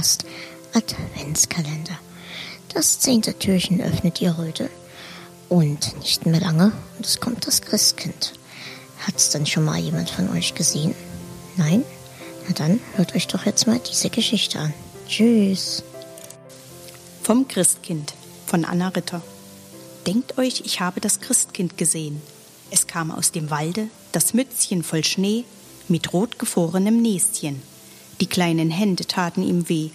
Lecast Adventskalender. Das zehnte Türchen öffnet ihr heute und nicht mehr lange und es kommt das Christkind. Hat's denn schon mal jemand von euch gesehen? Nein? Na dann hört euch doch jetzt mal diese Geschichte an. Tschüss. Vom Christkind von Anna Ritter. Denkt euch, ich habe das Christkind gesehen. Es kam aus dem Walde, das Mützchen voll Schnee, mit rotgefrorenem Näschen. Die kleinen Hände taten ihm weh,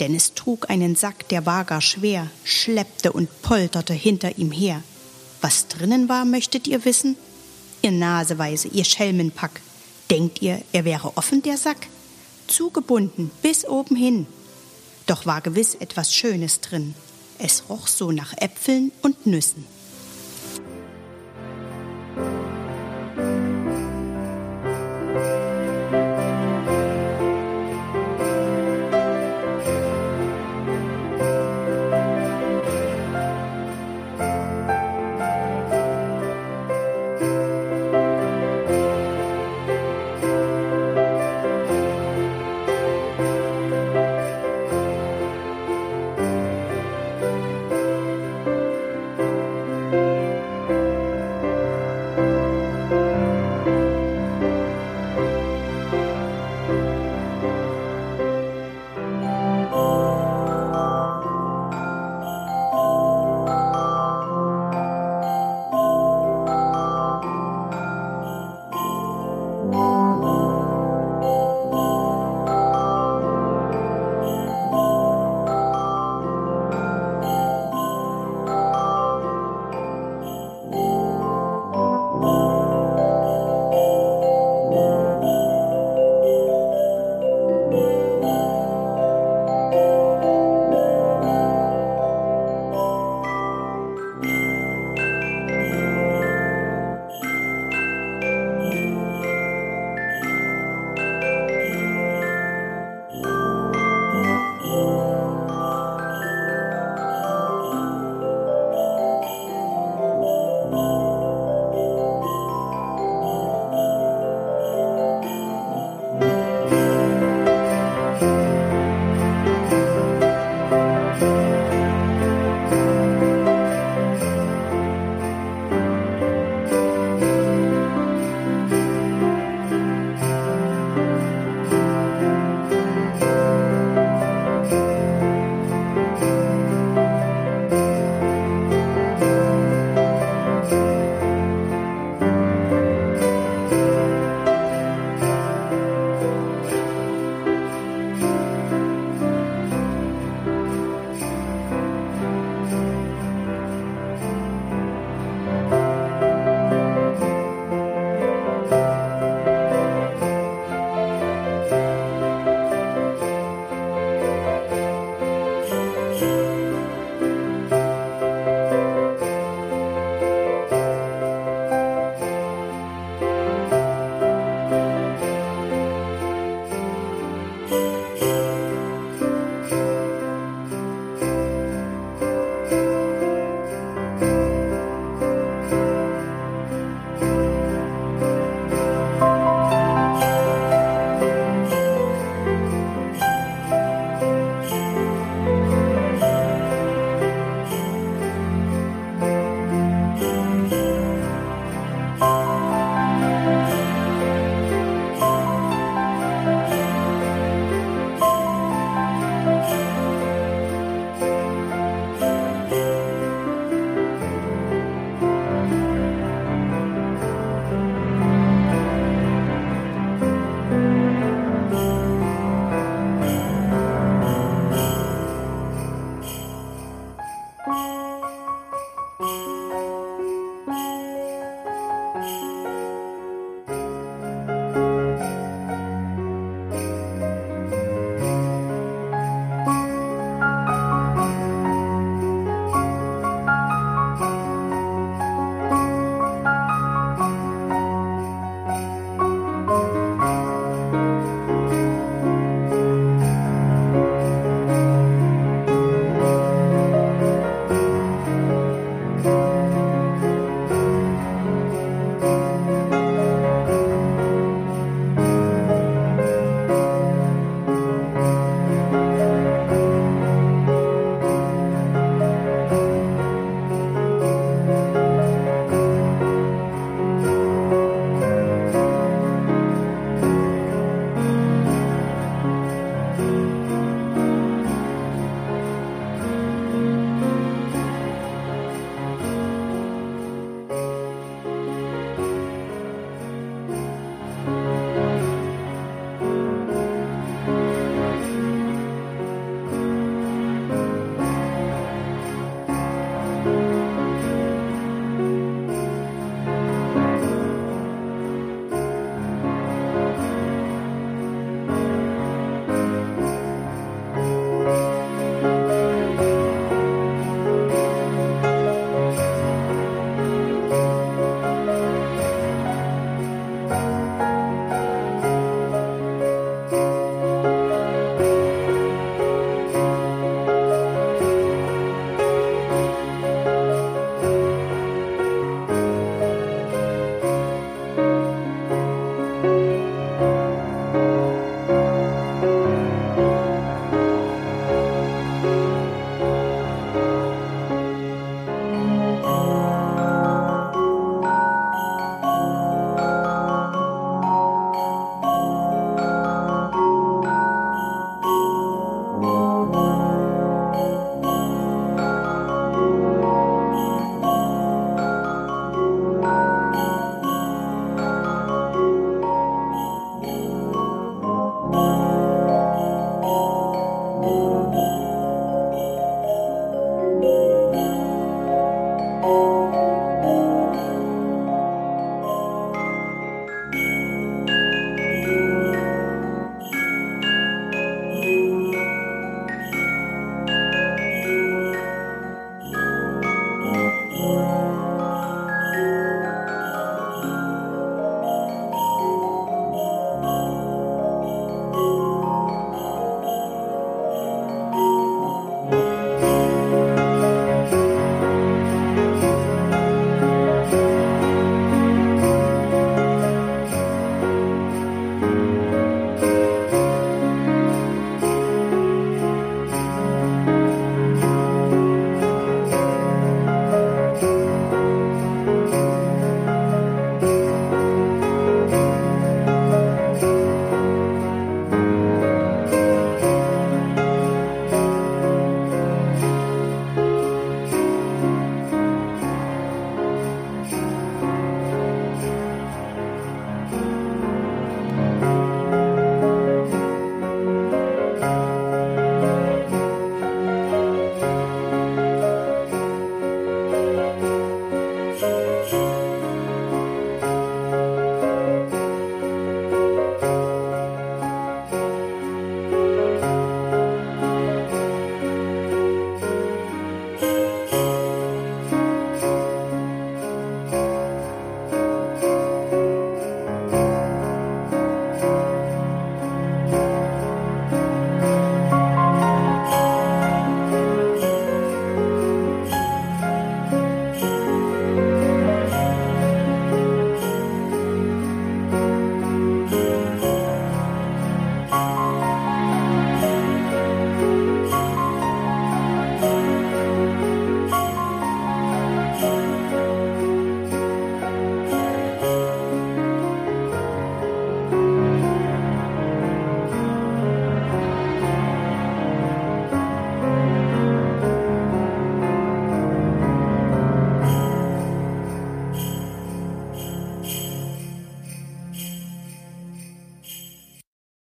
denn es trug einen Sack, der war gar schwer, schleppte und polterte hinter ihm her. Was drinnen war, möchtet ihr wissen? Ihr Naseweise, ihr Schelmenpack. Denkt ihr, er wäre offen, der Sack? Zugebunden, bis oben hin. Doch war gewiss etwas Schönes drin. Es roch so nach Äpfeln und Nüssen.